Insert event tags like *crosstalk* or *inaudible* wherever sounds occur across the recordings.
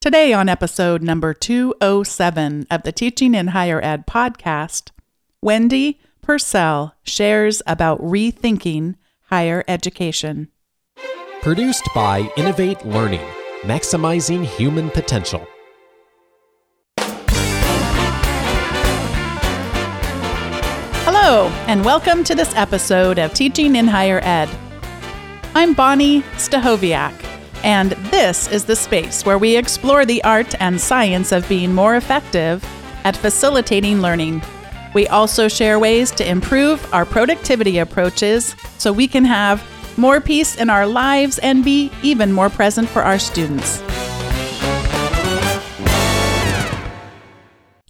Today, on episode number 207 of the Teaching in Higher Ed podcast, Wendy Purcell shares about rethinking higher education. Produced by Innovate Learning, maximizing human potential. Hello, and welcome to this episode of Teaching in Higher Ed. I'm Bonnie Stachowiak and this is the space where we explore the art and science of being more effective at facilitating learning. We also share ways to improve our productivity approaches so we can have more peace in our lives and be even more present for our students.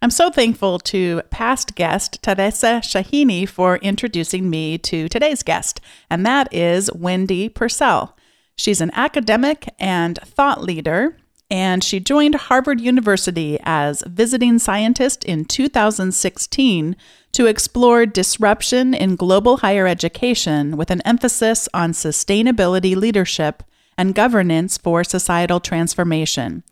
I'm so thankful to past guest Teresa Shahini for introducing me to today's guest, and that is Wendy Purcell. She's an academic and thought leader, and she joined Harvard University as visiting scientist in 2016 to explore disruption in global higher education with an emphasis on sustainability leadership and governance for societal transformation.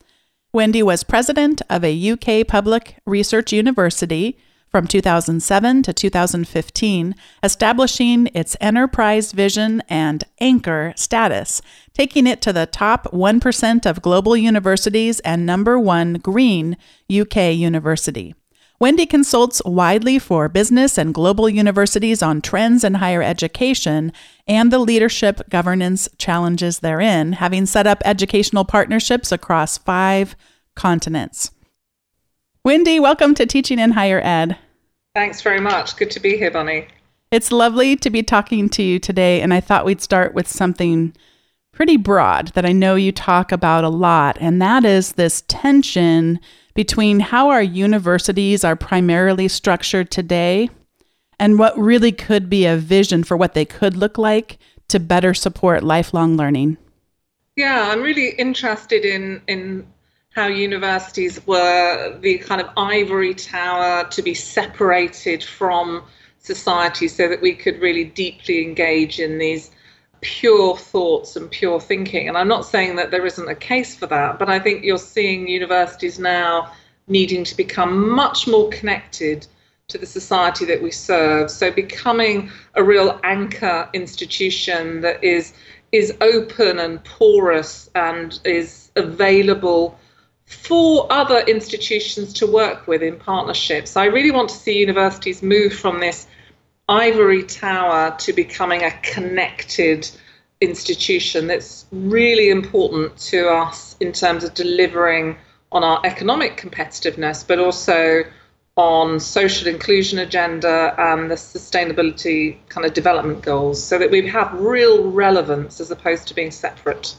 Wendy was president of a UK public research university from 2007 to 2015, establishing its enterprise vision and anchor status, taking it to the top 1% of global universities and number one green UK university. Wendy consults widely for business and global universities on trends in higher education and the leadership governance challenges therein, having set up educational partnerships across five continents. Wendy, welcome to Teaching in Higher Ed. Thanks very much. Good to be here, Bonnie. It's lovely to be talking to you today, and I thought we'd start with something pretty broad that I know you talk about a lot, and that is this tension between how our universities are primarily structured today and what really could be a vision for what they could look like to better support lifelong learning. Yeah, I'm really interested in in how universities were the kind of ivory tower to be separated from society so that we could really deeply engage in these pure thoughts and pure thinking. And I'm not saying that there isn't a case for that, but I think you're seeing universities now needing to become much more connected to the society that we serve. So becoming a real anchor institution that is is open and porous and is available for other institutions to work with in partnerships. I really want to see universities move from this ivory tower to becoming a connected institution that's really important to us in terms of delivering on our economic competitiveness, but also on social inclusion agenda and the sustainability kind of development goals so that we have real relevance as opposed to being separate.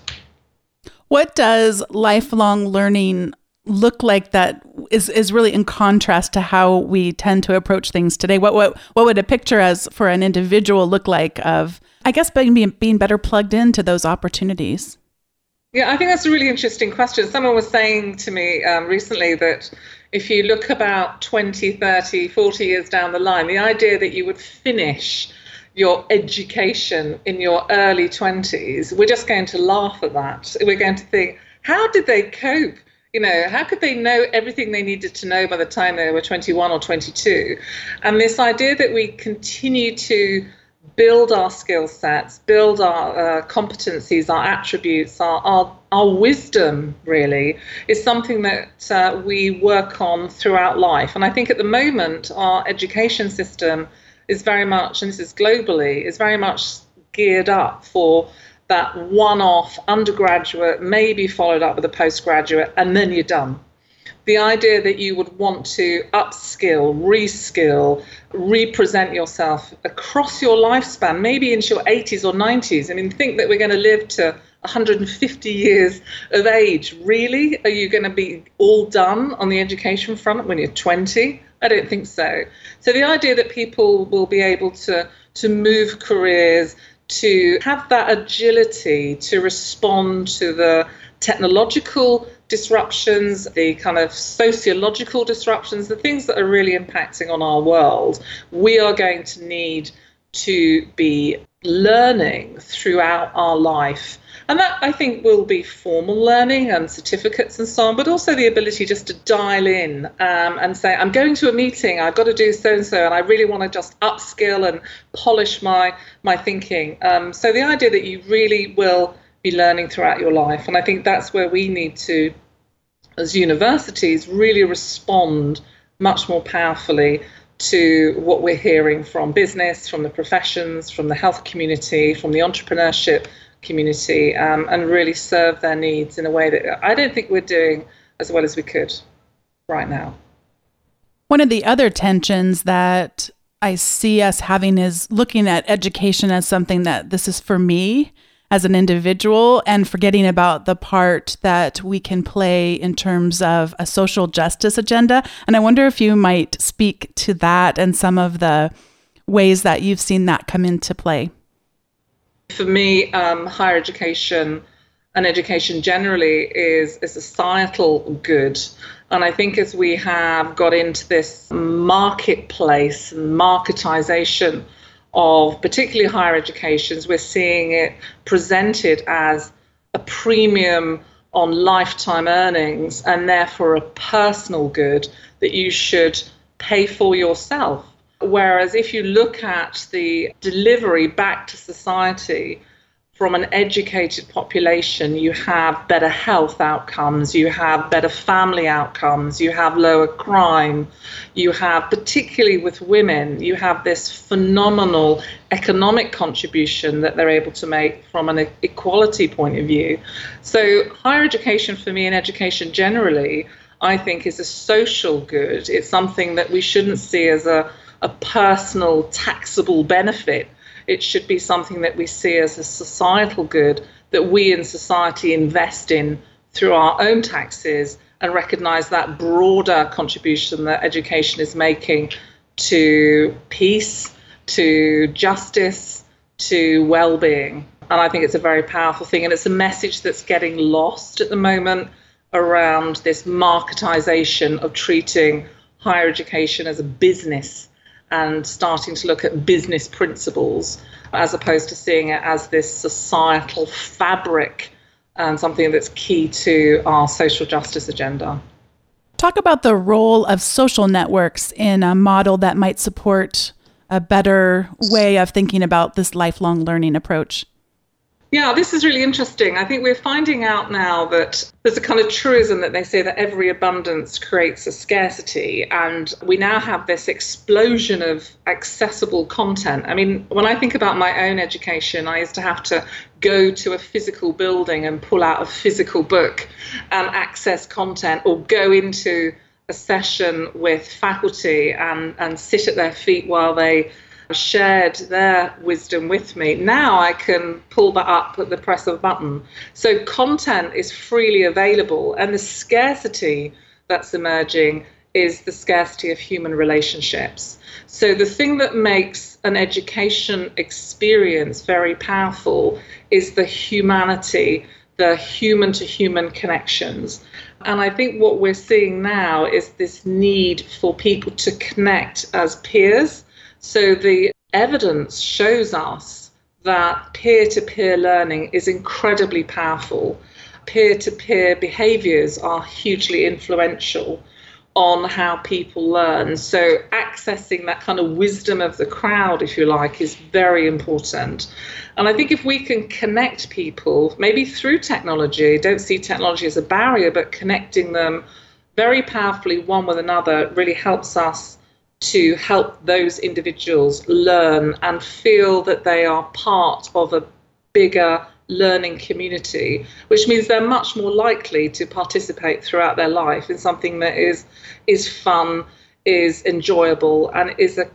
What does lifelong learning look like that is, is really in contrast to how we tend to approach things today? What, what, what would a picture as for an individual look like of, I guess, being, being better plugged into those opportunities? Yeah, I think that's a really interesting question. Someone was saying to me um, recently that if you look about 20, 30, 40 years down the line, the idea that you would finish your education in your early 20s, we're just going to laugh at that. We're going to think, how did they cope? You know, how could they know everything they needed to know by the time they were 21 or 22? And this idea that we continue to build our skill sets, build our uh, competencies, our attributes, our, our, our wisdom, really, is something that uh, we work on throughout life. And I think at the moment, our education system is very much, and this is globally, is very much geared up for that one off undergraduate, maybe followed up with a postgraduate, and then you're done. The idea that you would want to upskill, reskill, represent yourself across your lifespan, maybe into your 80s or 90s. I mean, think that we're going to live to 150 years of age. Really? Are you going to be all done on the education front when you're 20? I don't think so. So the idea that people will be able to to move careers, to have that agility to respond to the technological disruptions, the kind of sociological disruptions, the things that are really impacting on our world, we are going to need to be learning throughout our life. And that I think will be formal learning and certificates and so on, but also the ability just to dial in um, and say, I'm going to a meeting, I've got to do so and so, and I really want to just upskill and polish my my thinking. Um, so the idea that you really will be learning throughout your life, and I think that's where we need to, as universities, really respond much more powerfully to what we're hearing from business, from the professions, from the health community, from the entrepreneurship community, um, and really serve their needs in a way that I don't think we're doing as well as we could right now. One of the other tensions that I see us having is looking at education as something that this is for me as an individual and forgetting about the part that we can play in terms of a social justice agenda. And I wonder if you might speak to that and some of the ways that you've seen that come into play. For me, um, higher education and education generally is a societal good. And I think as we have got into this marketplace and marketization of particularly higher educations, we're seeing it presented as a premium on lifetime earnings and therefore a personal good that you should pay for yourself. Whereas if you look at the delivery back to society from an educated population, you have better health outcomes, you have better family outcomes, you have lower crime, you have, particularly with women, you have this phenomenal economic contribution that they're able to make from an equality point of view. So, higher education for me and education generally, I think, is a social good. It's something that we shouldn't see as a, a personal taxable benefit it should be something that we see as a societal good that we in society invest in through our own taxes and recognize that broader contribution that education is making to peace, to justice, to well being. And I think it's a very powerful thing. And it's a message that's getting lost at the moment around this marketization of treating higher education as a business and starting to look at business principles as opposed to seeing it as this societal fabric and something that's key to our social justice agenda. Talk about the role of social networks in a model that might support a better way of thinking about this lifelong learning approach. Yeah, this is really interesting. I think we're finding out now that there's a kind of truism that they say that every abundance creates a scarcity. And we now have this explosion of accessible content. I mean, when I think about my own education, I used to have to go to a physical building and pull out a physical book and access content or go into a session with faculty and, and sit at their feet while they shared their wisdom with me. Now I can pull that up at the press of a button. So content is freely available, and the scarcity that's emerging is the scarcity of human relationships. So the thing that makes an education experience very powerful is the humanity, the human to human connections. And I think what we're seeing now is this need for people to connect as peers so the evidence shows us that peer to peer learning is incredibly powerful. Peer to peer behaviors are hugely influential on how people learn. So, accessing that kind of wisdom of the crowd, if you like, is very important. And I think if we can connect people, maybe through technology, don't see technology as a barrier, but connecting them very powerfully one with another really helps us to help those individuals learn and feel that they are part of a bigger learning community, which means they're much more likely to participate throughout their life in something that is is fun, is enjoyable, and is a,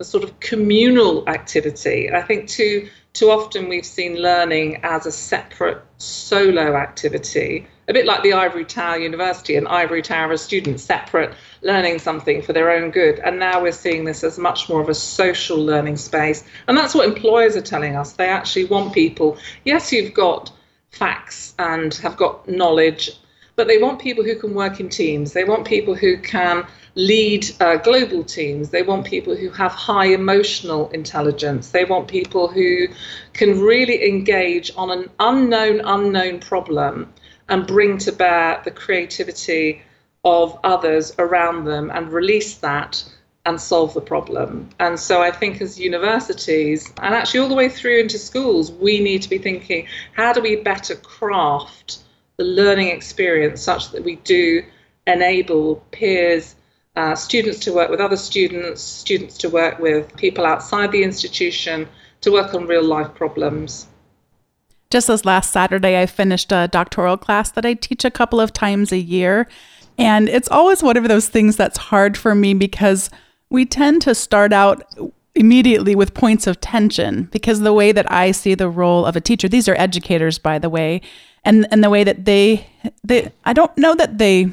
a sort of communal activity. I think too too often we've seen learning as a separate solo activity a bit like the Ivory Tower University and Ivory Tower as students, separate, learning something for their own good. And now we're seeing this as much more of a social learning space. And that's what employers are telling us. They actually want people, yes, you've got facts and have got knowledge, but they want people who can work in teams. They want people who can lead uh, global teams. They want people who have high emotional intelligence. They want people who can really engage on an unknown, unknown problem and bring to bear the creativity of others around them and release that and solve the problem. And so I think as universities, and actually all the way through into schools, we need to be thinking how do we better craft the learning experience such that we do enable peers, uh, students to work with other students, students to work with people outside the institution, to work on real life problems. Just this last Saturday, I finished a doctoral class that I teach a couple of times a year. And it's always one of those things that's hard for me because we tend to start out immediately with points of tension because the way that I see the role of a teacher, these are educators, by the way, and, and the way that they, they, I don't know that they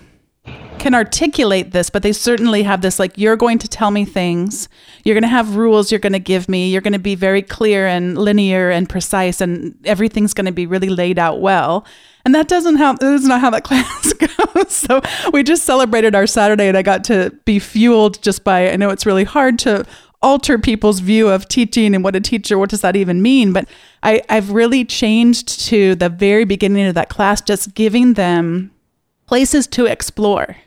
can articulate this, but they certainly have this like, you're going to tell me things, you're going to have rules you're going to give me, you're going to be very clear and linear and precise, and everything's going to be really laid out well. And that doesn't how this is not how that *laughs* class goes. So we just celebrated our Saturday and I got to be fueled just by I know it's really hard to alter people's view of teaching and what a teacher, what does that even mean? But I, I've really changed to the very beginning of that class, just giving them places to explore.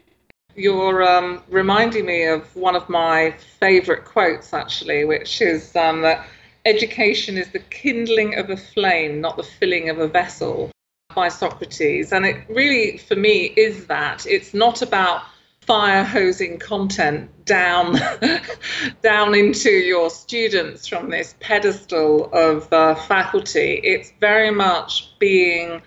You're um, reminding me of one of my favorite quotes, actually, which is um, that education is the kindling of a flame, not the filling of a vessel by Socrates. And it really, for me, is that. It's not about fire hosing content down *laughs* down into your students from this pedestal of uh, faculty. It's very much being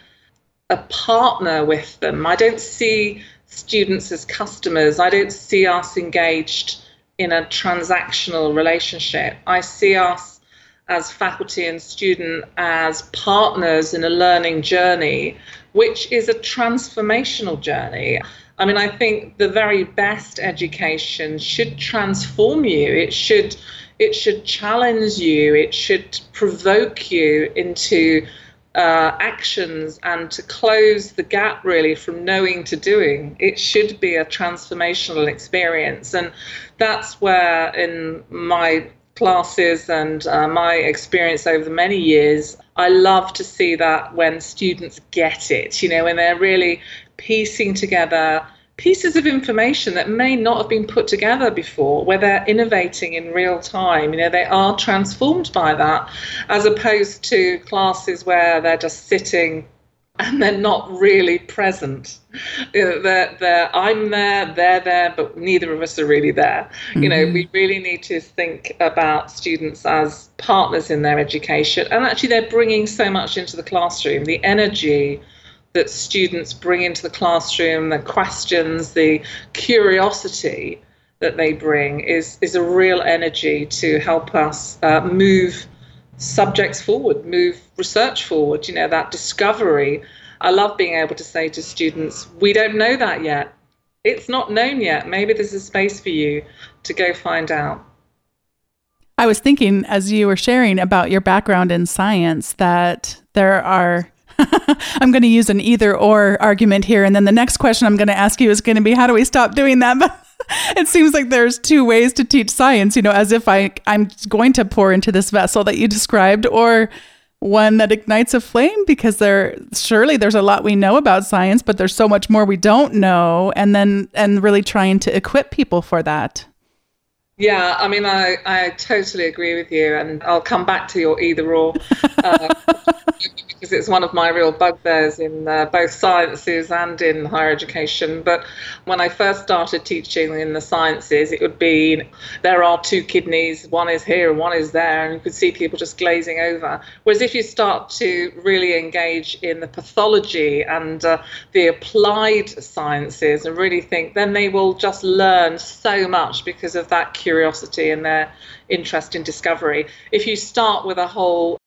a partner with them. I don't see students as customers. I don't see us engaged in a transactional relationship. I see us as faculty and student as partners in a learning journey, which is a transformational journey. I mean, I think the very best education should transform you. It should it should challenge you. It should provoke you into uh, actions and to close the gap really from knowing to doing. It should be a transformational experience, and that's where in my classes and uh, my experience over the many years, I love to see that when students get it, you know, when they're really piecing together pieces of information that may not have been put together before, where they're innovating in real time. You know, they are transformed by that, as opposed to classes where they're just sitting and they're not really present. they're, they're, I'm there, they're there, but neither of us are really there. Mm-hmm. You know, mm-hmm. we really need to think about students as partners in their education. And actually, they're bringing so much into the classroom the energy that students bring into the classroom, the questions, the curiosity that they bring is, is a real energy to help us uh, move subjects forward, move research forward, you know, that discovery. I love being able to say to students, we don't know that yet. It's not known yet. Maybe there's a space for you to go find out. I was thinking as you were sharing about your background in science that there are *laughs* I'm going to use an either or argument here. And then the next question I'm going to ask you is going to be how do we stop doing that? *laughs* But it seems like there's two ways to teach science, you know, as if I, I'm going to pour into this vessel that you described, or one that ignites a flame because there surely there's a lot we know about science, but there's so much more we don't know. And then, and really trying to equip people for that. Yeah, I mean, I, I totally agree with you, and I'll come back to your either or uh, *laughs* because it's one of my real bugbears in uh, both sciences and in higher education. But when I first started teaching in the sciences, it would be there are two kidneys, one is here and one is there, and you could see people just glazing over. Whereas if you start to really engage in the pathology and uh, the applied sciences and really think, then they will just learn so much because of that curiosity curiosity and their interest in discovery. If you start with a whole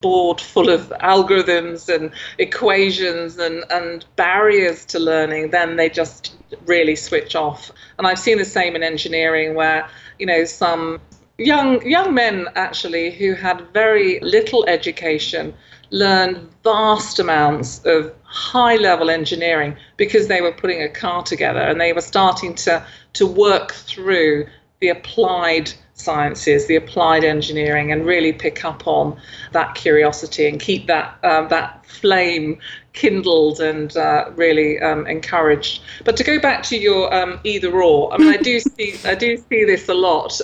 board full of algorithms and equations and, and barriers to learning, then they just really switch off. And I've seen the same in engineering where, you know, some young young men actually who had very little education learned vast amounts of high level engineering because they were putting a car together and they were starting to to work through the applied sciences, the applied engineering, and really pick up on that curiosity and keep that um, that flame kindled and uh, really um, encouraged. But to go back to your um, either or, I mean, I do *laughs* see I do see this a lot.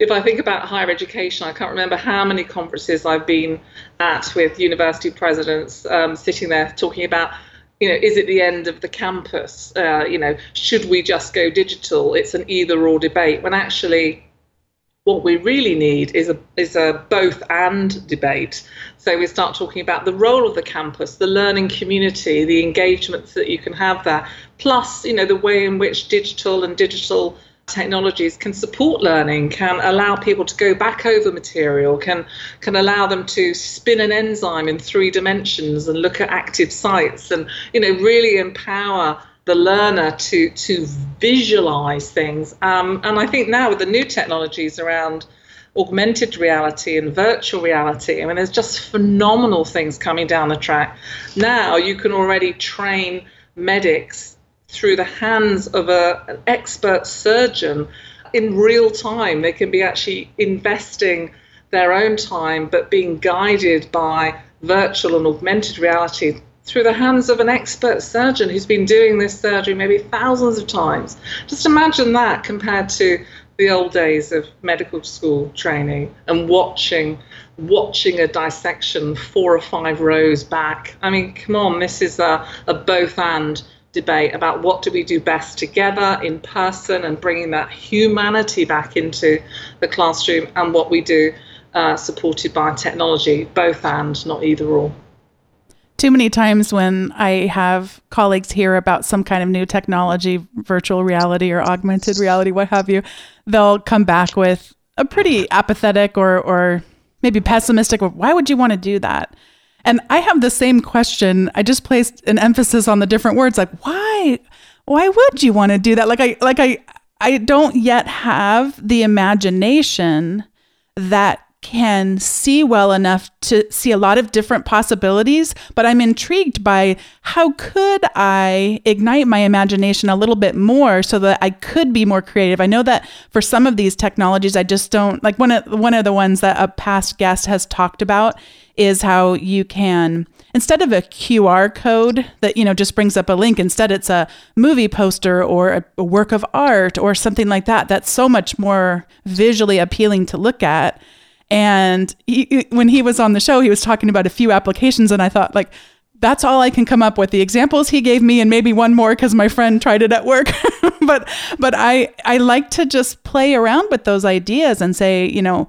If I think about higher education, I can't remember how many conferences I've been at with university presidents um, sitting there talking about you know, is it the end of the campus? Uh, you know, should we just go digital? It's an either or debate when actually what we really need is a is a both and debate. So we start talking about the role of the campus, the learning community, the engagements that you can have there, plus you know the way in which digital and digital technologies can support learning, can allow people to go back over material, can can allow them to spin an enzyme in three dimensions and look at active sites, and you know really empower the learner to to visualize things. Um, and I think now with the new technologies around augmented reality and virtual reality, I mean, there's just phenomenal things coming down the track. Now you can already train medics through the hands of a, an expert surgeon in real time. They can be actually investing their own time, but being guided by virtual and augmented reality through the hands of an expert surgeon who's been doing this surgery maybe thousands of times. Just imagine that compared to the old days of medical school training and watching watching a dissection four or five rows back. I mean, come on, this is a, a both and debate about what do we do best together in person and bringing that humanity back into the classroom and what we do uh, supported by technology, both and, not either or too many times when I have colleagues hear about some kind of new technology, virtual reality or augmented reality, what have you, they'll come back with a pretty apathetic or or maybe pessimistic. Why would you want to do that? And I have the same question. I just placed an emphasis on the different words, like why why would you want to do that? Like I like I I don't yet have the imagination that can see well enough to see a lot of different possibilities but i'm intrigued by how could i ignite my imagination a little bit more so that i could be more creative? I know that for some of these technologies i just don't like one of one of the ones that a past guest has talked about is how you can instead of a qr code that you know just brings up a link instead it's a movie poster or a, a work of art or something like that that's so much more visually appealing to look at and he, when he was on the show, he was talking about a few applications, and I thought, like, that's all I can come up with. The examples he gave me, and maybe one more because my friend tried it at work. *laughs* but but I I like to just play around with those ideas and say, you know,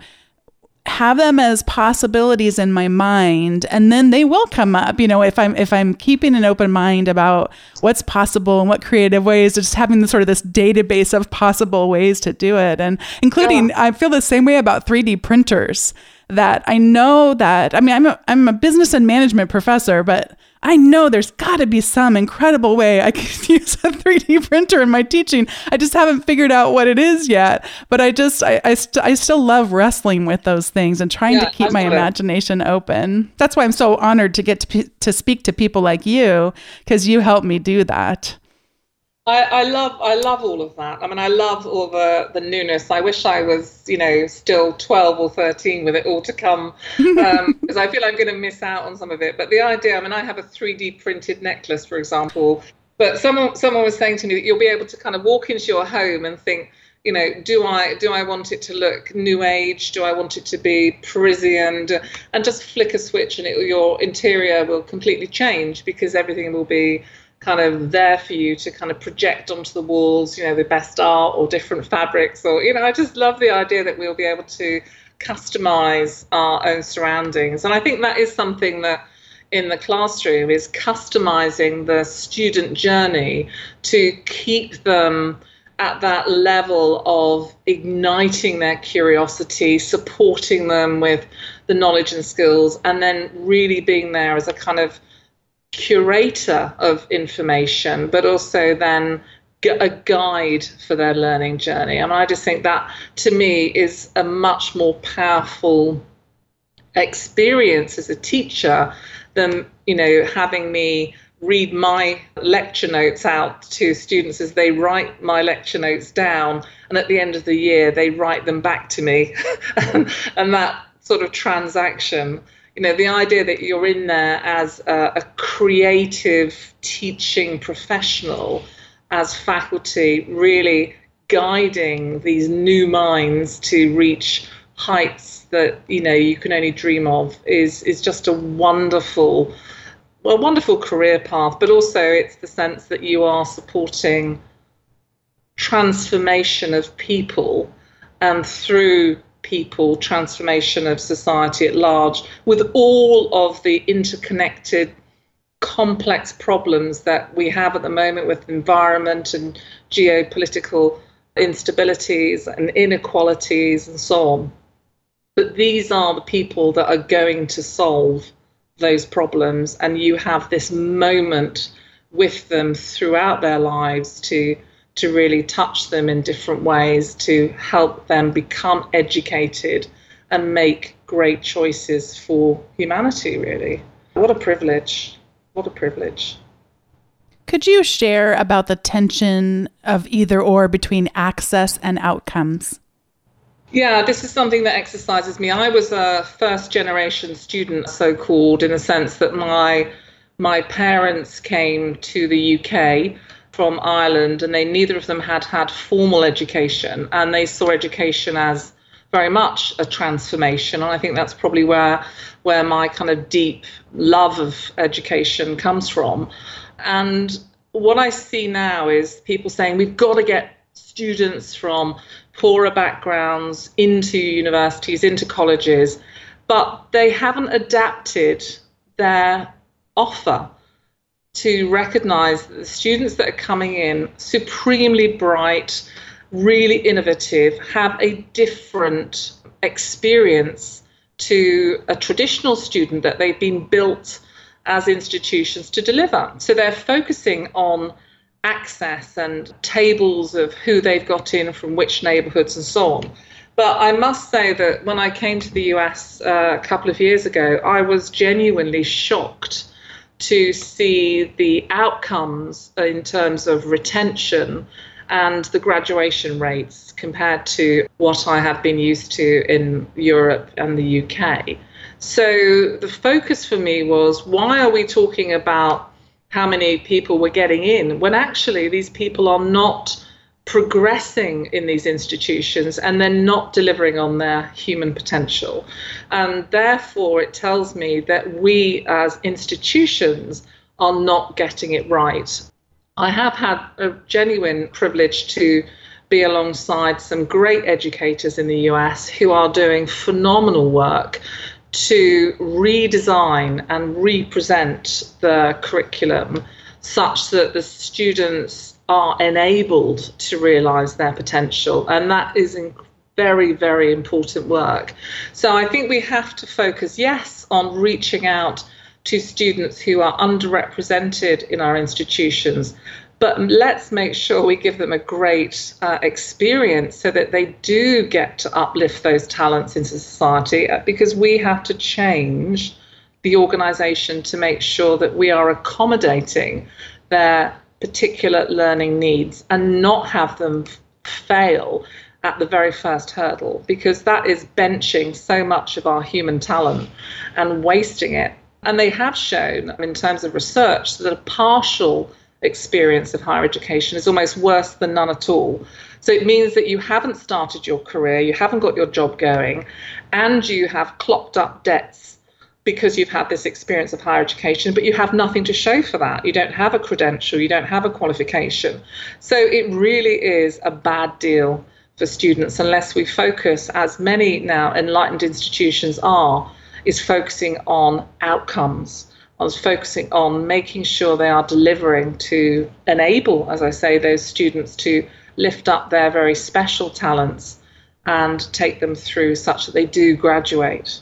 have them as possibilities in my mind and then they will come up you know if i'm if i'm keeping an open mind about what's possible and what creative ways just having the sort of this database of possible ways to do it and including yeah. i feel the same way about 3d printers that i know that i mean i'm a, I'm a business and management professor but I know there's got to be some incredible way I could *laughs* use a 3D printer in my teaching. I just haven't figured out what it is yet. But I just, I, I, st- I still love wrestling with those things and trying yeah, to keep my imagination open. That's why I'm so honored to get to, p- to speak to people like you because you help me do that. I, I, love I love all of that. I mean, I love all the the newness. I wish I was, you know, still 12 or 13 with it all to come, because um, *laughs* I feel I'm going to miss out on some of it. But the idea, I mean, I have a 3D printed necklace, for example. But someone someone was saying to me that you'll be able to kind of walk into your home and think, you know, do I do I want it to look new age? Do I want it to be Parisian? And just flick a switch and it, your interior will completely change because everything will be kind of there for you to kind of project onto the walls, you know, the best art or different fabrics or, you know, I just love the idea that we'll be able to customize our own surroundings. And I think that is something that in the classroom is customizing the student journey to keep them at that level of igniting their curiosity, supporting them with the knowledge and skills, and then really being there as a kind of curator of information, but also then a guide for their learning journey. And I just think that to me is a much more powerful experience as a teacher than, you know, having me read my lecture notes out to students as they write my lecture notes down and at the end of the year they write them back to me *laughs* and, and that sort of transaction you know the idea that you're in there as a, a creative teaching professional as faculty really guiding these new minds to reach heights that you know you can only dream of is is just a wonderful a wonderful career path. But also it's the sense that you are supporting transformation of people and through people transformation of society at large with all of the interconnected complex problems that we have at the moment with environment and geopolitical instabilities and inequalities and so on. But these are the people that are going to solve those problems, and you have this moment with them throughout their lives to to really touch them in different ways to help them become educated and make great choices for humanity really what a privilege what a privilege could you share about the tension of either or between access and outcomes? Yeah, this is something that exercises me. I was a first generation student, so called, in the sense that my my parents came to the UK from Ireland and they neither of them had had formal education and they saw education as very much a transformation and I think that's probably where where my kind of deep love of education comes from. And what I see now is people saying we've got to get students from poorer backgrounds into universities, into colleges, but they haven't adapted their offer to recognize that the students that are coming in, supremely bright, really innovative, have a different experience to a traditional student that they've been built as institutions to deliver. So they're focusing on access and tables of who they've got in from which neighborhoods and so on. But I must say that when I came to the US uh, a couple of years ago, I was genuinely shocked to see the outcomes in terms of retention and the graduation rates compared to what I have been used to in Europe and the UK. So the focus for me was why are we talking about how many people we're getting in when actually these people are not progressing in these institutions and they're not delivering on their human potential. And therefore, it tells me that we as institutions are not getting it right. I have had a genuine privilege to be alongside some great educators in the US who are doing phenomenal work to redesign and represent the curriculum such that the students are enabled to realize their potential. And that is very, very important work. So I think we have to focus, yes, on reaching out to students who are underrepresented in our institutions, but let's make sure we give them a great uh, experience so that they do get to uplift those talents into society uh, because we have to change the organization to make sure that we are accommodating their particular learning needs and not have them fail at the very first hurdle because that is benching so much of our human talent and wasting it. And they have shown, in terms of research, that a partial experience of higher education is almost worse than none at all. So it means that you haven't started your career, you haven't got your job going, and you have clocked up debts because you've had this experience of higher education, but you have nothing to show for that. You don't have a credential, you don't have a qualification. So it really is a bad deal for students unless we focus, as many now enlightened institutions are, is focusing on outcomes I was focusing on making sure they are delivering to enable, as I say, those students to lift up their very special talents and take them through such that they do graduate.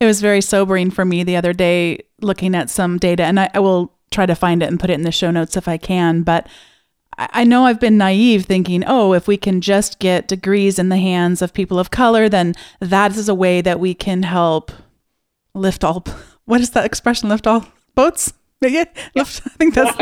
It was very sobering for me the other day looking at some data, and I, I will try to find it and put it in the show notes if I can. But I know I've been naive thinking, oh, if we can just get degrees in the hands of people of color, then that is a way that we can help lift all. *laughs* What is that expression? Lift all boats. *laughs* Yeah, lift, I think that's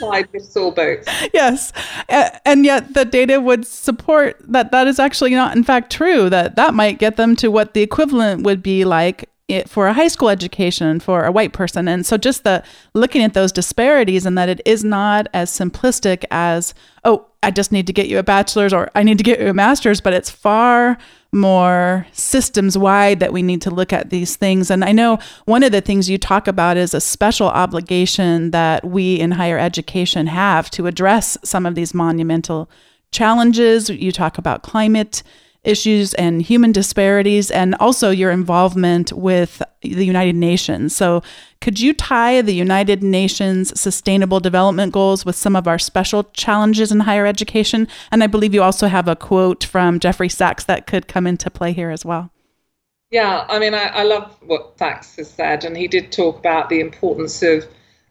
tide lifts all boats. Yes, and yet the data would support that that is actually not, in fact, true. That that might get them to what the equivalent would be like it for a high school education for a white person. And so just the looking at those disparities and that it is not as simplistic as, oh, I just need to get you a bachelor's or I need to get you a master's, but it's far more systems wide that we need to look at these things. And I know one of the things you talk about is a special obligation that we in higher education have to address some of these monumental challenges. You talk about climate issues and human disparities, and also your involvement with the United Nations. So, could you tie the United Nations Sustainable Development Goals with some of our special challenges in higher education? And I believe you also have a quote from Jeffrey Sachs that could come into play here as well. Yeah, I mean, I, I love what Sachs has said, and he did talk about the importance of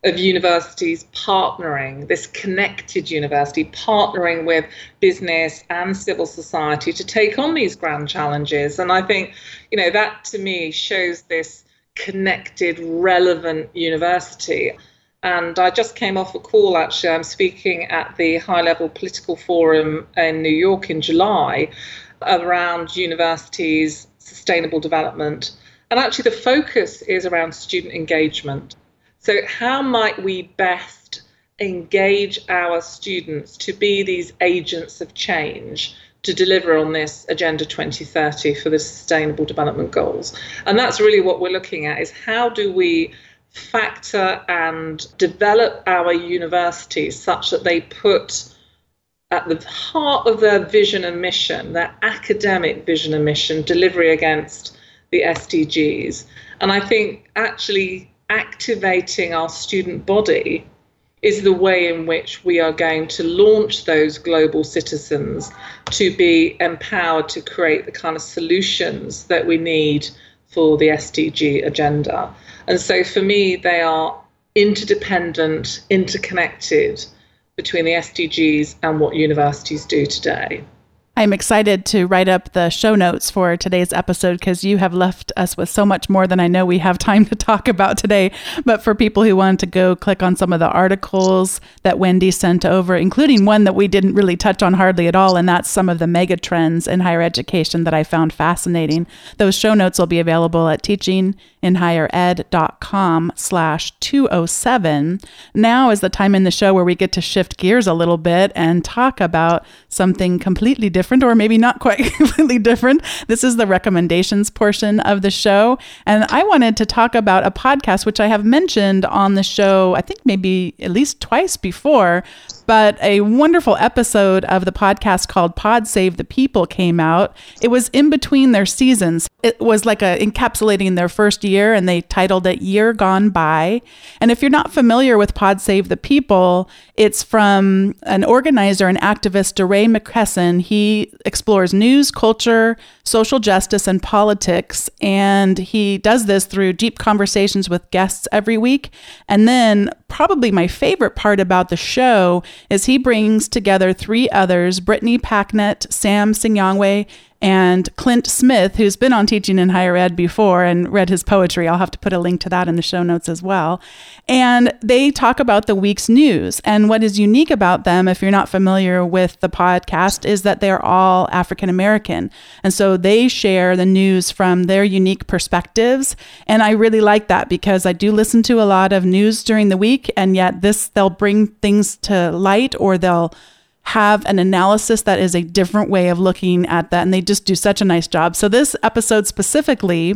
of universities partnering, this connected university partnering with business and civil society to take on these grand challenges. And I think, you know, that to me shows this connected, relevant university. And I just came off a call actually. I'm speaking at the high level political forum in New York in July around universities' sustainable development. And actually, the focus is around student engagement. So, how might we best engage our students to be these agents of change to deliver on this Agenda 2030 for the Sustainable Development Goals? And that's really what we're looking at is how do we factor and develop our universities such that they put at the heart of their vision and mission, their academic vision and mission, delivery against the SDGs. And I think actually activating our student body is the way in which we are going to launch those global citizens to be empowered to create the kind of solutions that we need for the SDG agenda. And so for me, they are interdependent, interconnected between the SDGs and what universities do today. I'm excited to write up the show notes for today's episode because you have left us with so much more than I know we have *laughs* time to talk about today. But for people who want to go click on some of the articles that Wendy sent over, including one that we didn't really touch on hardly at all, and that's some of the mega trends in higher education that I found fascinating. Those show notes will be available at teachinginhighered.com slash 207. Now is the time in the show where we get to shift gears a little bit and talk about something completely different or maybe not quite *laughs* completely different. This is the recommendations portion of the show. And I wanted to talk about a podcast, which I have mentioned on the show, I think maybe at least twice before, but a wonderful episode of the podcast called Pod Save the People came out. It was in between their seasons. It was like a encapsulating their first year and they titled it Year Gone By. And if you're not familiar with Pod Save the People, it's from an organizer and activist, DeRay McKesson. He explores news, culture, social justice, and politics. And he does this through deep conversations with guests every week. And then, probably my favorite part about the show is he brings together three others Brittany Packnett, Sam Sinyangwe, and Clint Smith, who's been on Teaching in Higher Ed before and read his poetry. I'll have to put a link to that in the show notes as well. And they talk about the week's news. And what is unique about them, if you're not familiar with the podcast, is that they're all African American. And so they share the news from their unique perspectives. And I really like that because I do listen to a lot of news during the week, and yet this, they'll bring things to light or they'll have an analysis that is a different way of looking at that. And they just do such a nice job. So, this episode specifically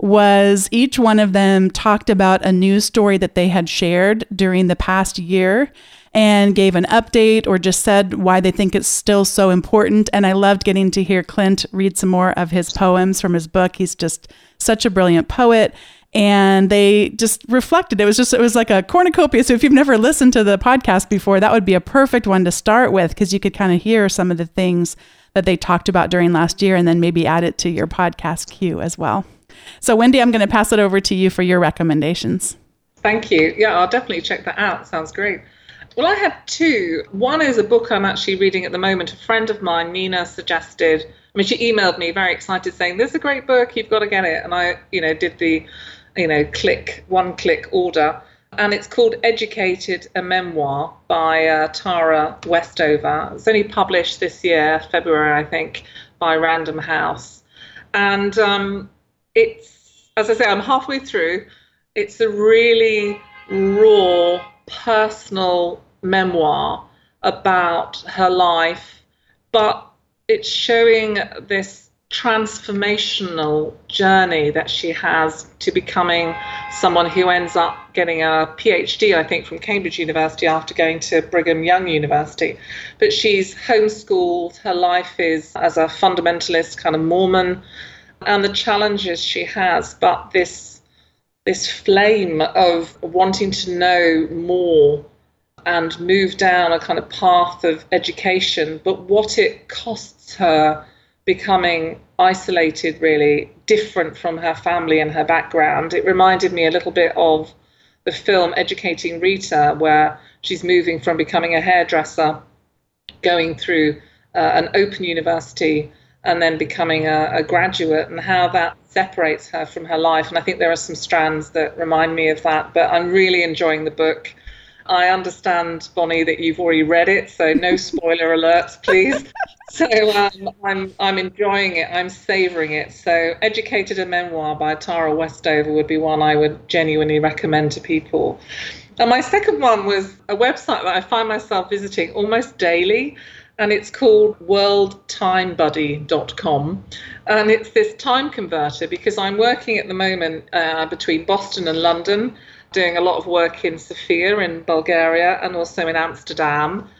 was each one of them talked about a news story that they had shared during the past year and gave an update or just said why they think it's still so important. And I loved getting to hear Clint read some more of his poems from his book. He's just such a brilliant poet and they just reflected. It was just, it was like a cornucopia. So if you've never listened to the podcast before, that would be a perfect one to start with because you could kind of hear some of the things that they talked about during last year and then maybe add it to your podcast queue as well. So, Wendy, I'm going to pass it over to you for your recommendations. Thank you. Yeah, I'll definitely check that out. Sounds great. Well, I have two. One is a book I'm actually reading at the moment. A friend of mine, Nina, suggested. I mean, she emailed me very excited saying, "There's a great book. You've got to get it." And I, you know, did the you know, click, one click order. And it's called Educated, a Memoir by uh, Tara Westover. It's only published this year, February, I think, by Random House. And um, it's, as I say, I'm halfway through. It's a really raw, personal memoir about her life, but it's showing this transformational journey that she has to becoming someone who ends up getting a PhD, I think, from Cambridge University after going to Brigham Young University. But she's homeschooled, her life is as a fundamentalist kind of Mormon, and the challenges she has, but this this flame of wanting to know more and move down a kind of path of education, but what it costs her becoming isolated, really different from her family and her background. It reminded me a little bit of the film Educating Rita, where she's moving from becoming a hairdresser, going through uh, an open university, and then becoming a, a graduate, and how that separates her from her life. And I think there are some strands that remind me of that, but I'm really enjoying the book. I understand, Bonnie, that you've already read it, so no *laughs* spoiler alerts, please. So um, I'm I'm enjoying it. I'm savouring it. So, Educated a Memoir by Tara Westover would be one I would genuinely recommend to people. And my second one was a website that I find myself visiting almost daily, and it's called worldtimebuddy.com. And it's this time converter because I'm working at the moment uh, between Boston and London doing a lot of work in Sofia in Bulgaria and also in Amsterdam.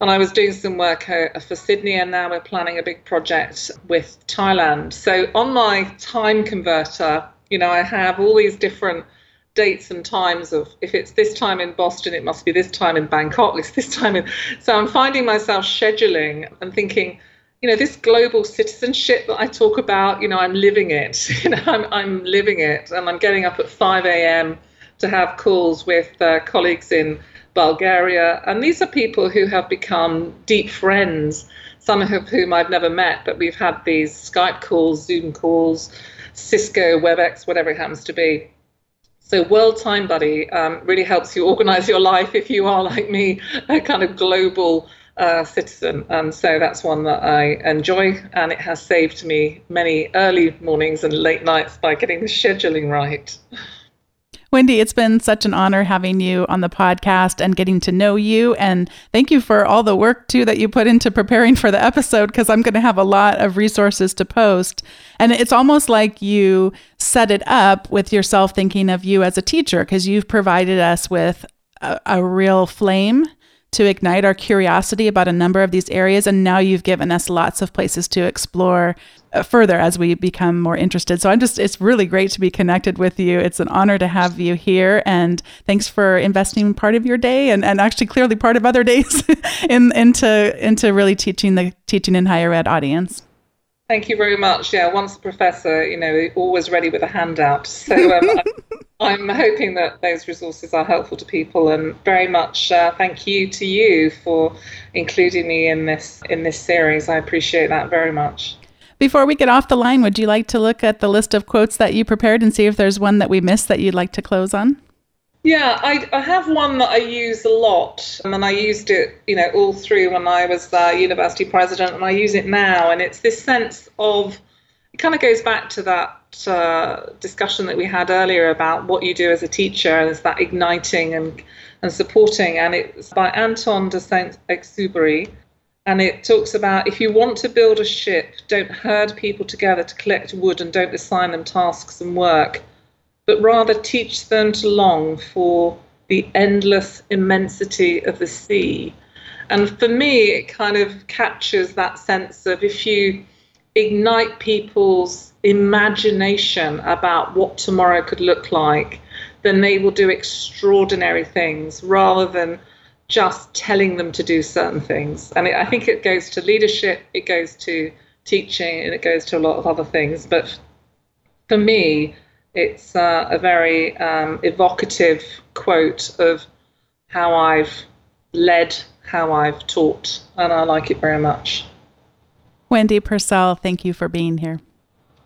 And I was doing some work uh, for Sydney, and now we're planning a big project with Thailand. So on my time converter, you know, I have all these different dates and times of if it's this time in Boston, it must be this time in Bangkok, *laughs* it's this time in. So I'm finding myself scheduling and thinking, you know, this global citizenship that I talk about, you know, I'm living it. *laughs* You know, I'm, I'm living it, and I'm getting up at 5 a.m to have calls with uh, colleagues in Bulgaria. And these are people who have become deep friends, some of whom I've never met, but we've had these Skype calls, Zoom calls, Cisco, WebEx, whatever it happens to be. So, World Time Buddy um, really helps you organize your life if you are, like me, a kind of global uh, citizen. And so that's one that I enjoy, and it has saved me many early mornings and late nights by getting the scheduling right. *laughs* Wendy, it's been such an honor having you on the podcast and getting to know you. And thank you for all the work, too, that you put into preparing for the episode, because I'm going to have a lot of resources to post. And it's almost like you set it up with yourself thinking of you as a teacher, because you've provided us with a, a real flame to ignite our curiosity about a number of these areas. And now you've given us lots of places to explore uh, further as we become more interested. So I'm just, it's really great to be connected with you. It's an honor to have you here. And thanks for investing part of your day and, and actually clearly part of other *laughs* days in, into, into really teaching the teaching in higher ed audience. Thank you very much. Yeah, once a professor, you know, always ready with a handout. So um, *laughs* I'm hoping that those resources are helpful to people, and very much uh, thank you to you for including me in this in this series. I appreciate that very much. Before we get off the line, would you like to look at the list of quotes that you prepared and see if there's one that we missed that you'd like to close on? Yeah, I, I have one that I use a lot, and I used it, you know, all through when I was the university president, and I use it now. And it's this sense of it kind of goes back to that uh, discussion that we had earlier about what you do as a teacher, and it's that igniting and and supporting. And it's by Anton de Saint Exupery, and it talks about if you want to build a ship, don't herd people together to collect wood, and don't assign them tasks and work but rather teach them to long for the endless immensity of the sea. And for me, it kind of captures that sense of if you ignite people's imagination about what tomorrow could look like, then they will do extraordinary things rather than just telling them to do certain things. And it, I think it goes to leadership, it goes to teaching, and it goes to a lot of other things. But for me, it's uh, a very um, evocative quote of how I've led, how I've taught, and I like it very much. Wendy Purcell, thank you for being here.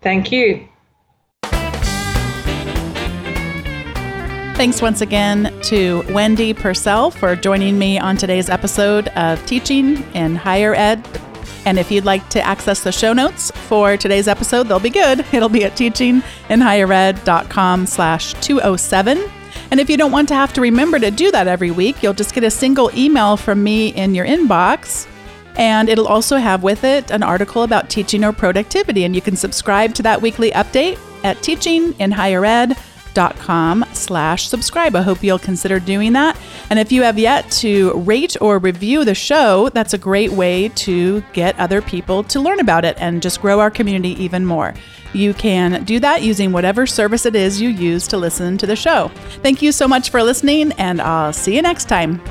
Thank you. Thanks once again to Wendy Purcell for joining me on today's episode of Teaching in Higher Ed. And if you'd like to access the show notes for today's episode, they'll be good. *laughs* It'll be at teachinginhighered.com slash 207. And if you don't want to have to remember to do that every week, you'll just get a single email from me in your inbox. And it'll also have with it an article about teaching or productivity. And you can subscribe to that weekly update at teachinginhighered.com com slash subscribe. I hope you'll consider doing that. And if you have yet to rate or review the show, that's a great way to get other people to learn about it and just grow our community even more. You can do that using whatever service it is you use to listen to the show. Thank you so much for listening, and I'll see you next time.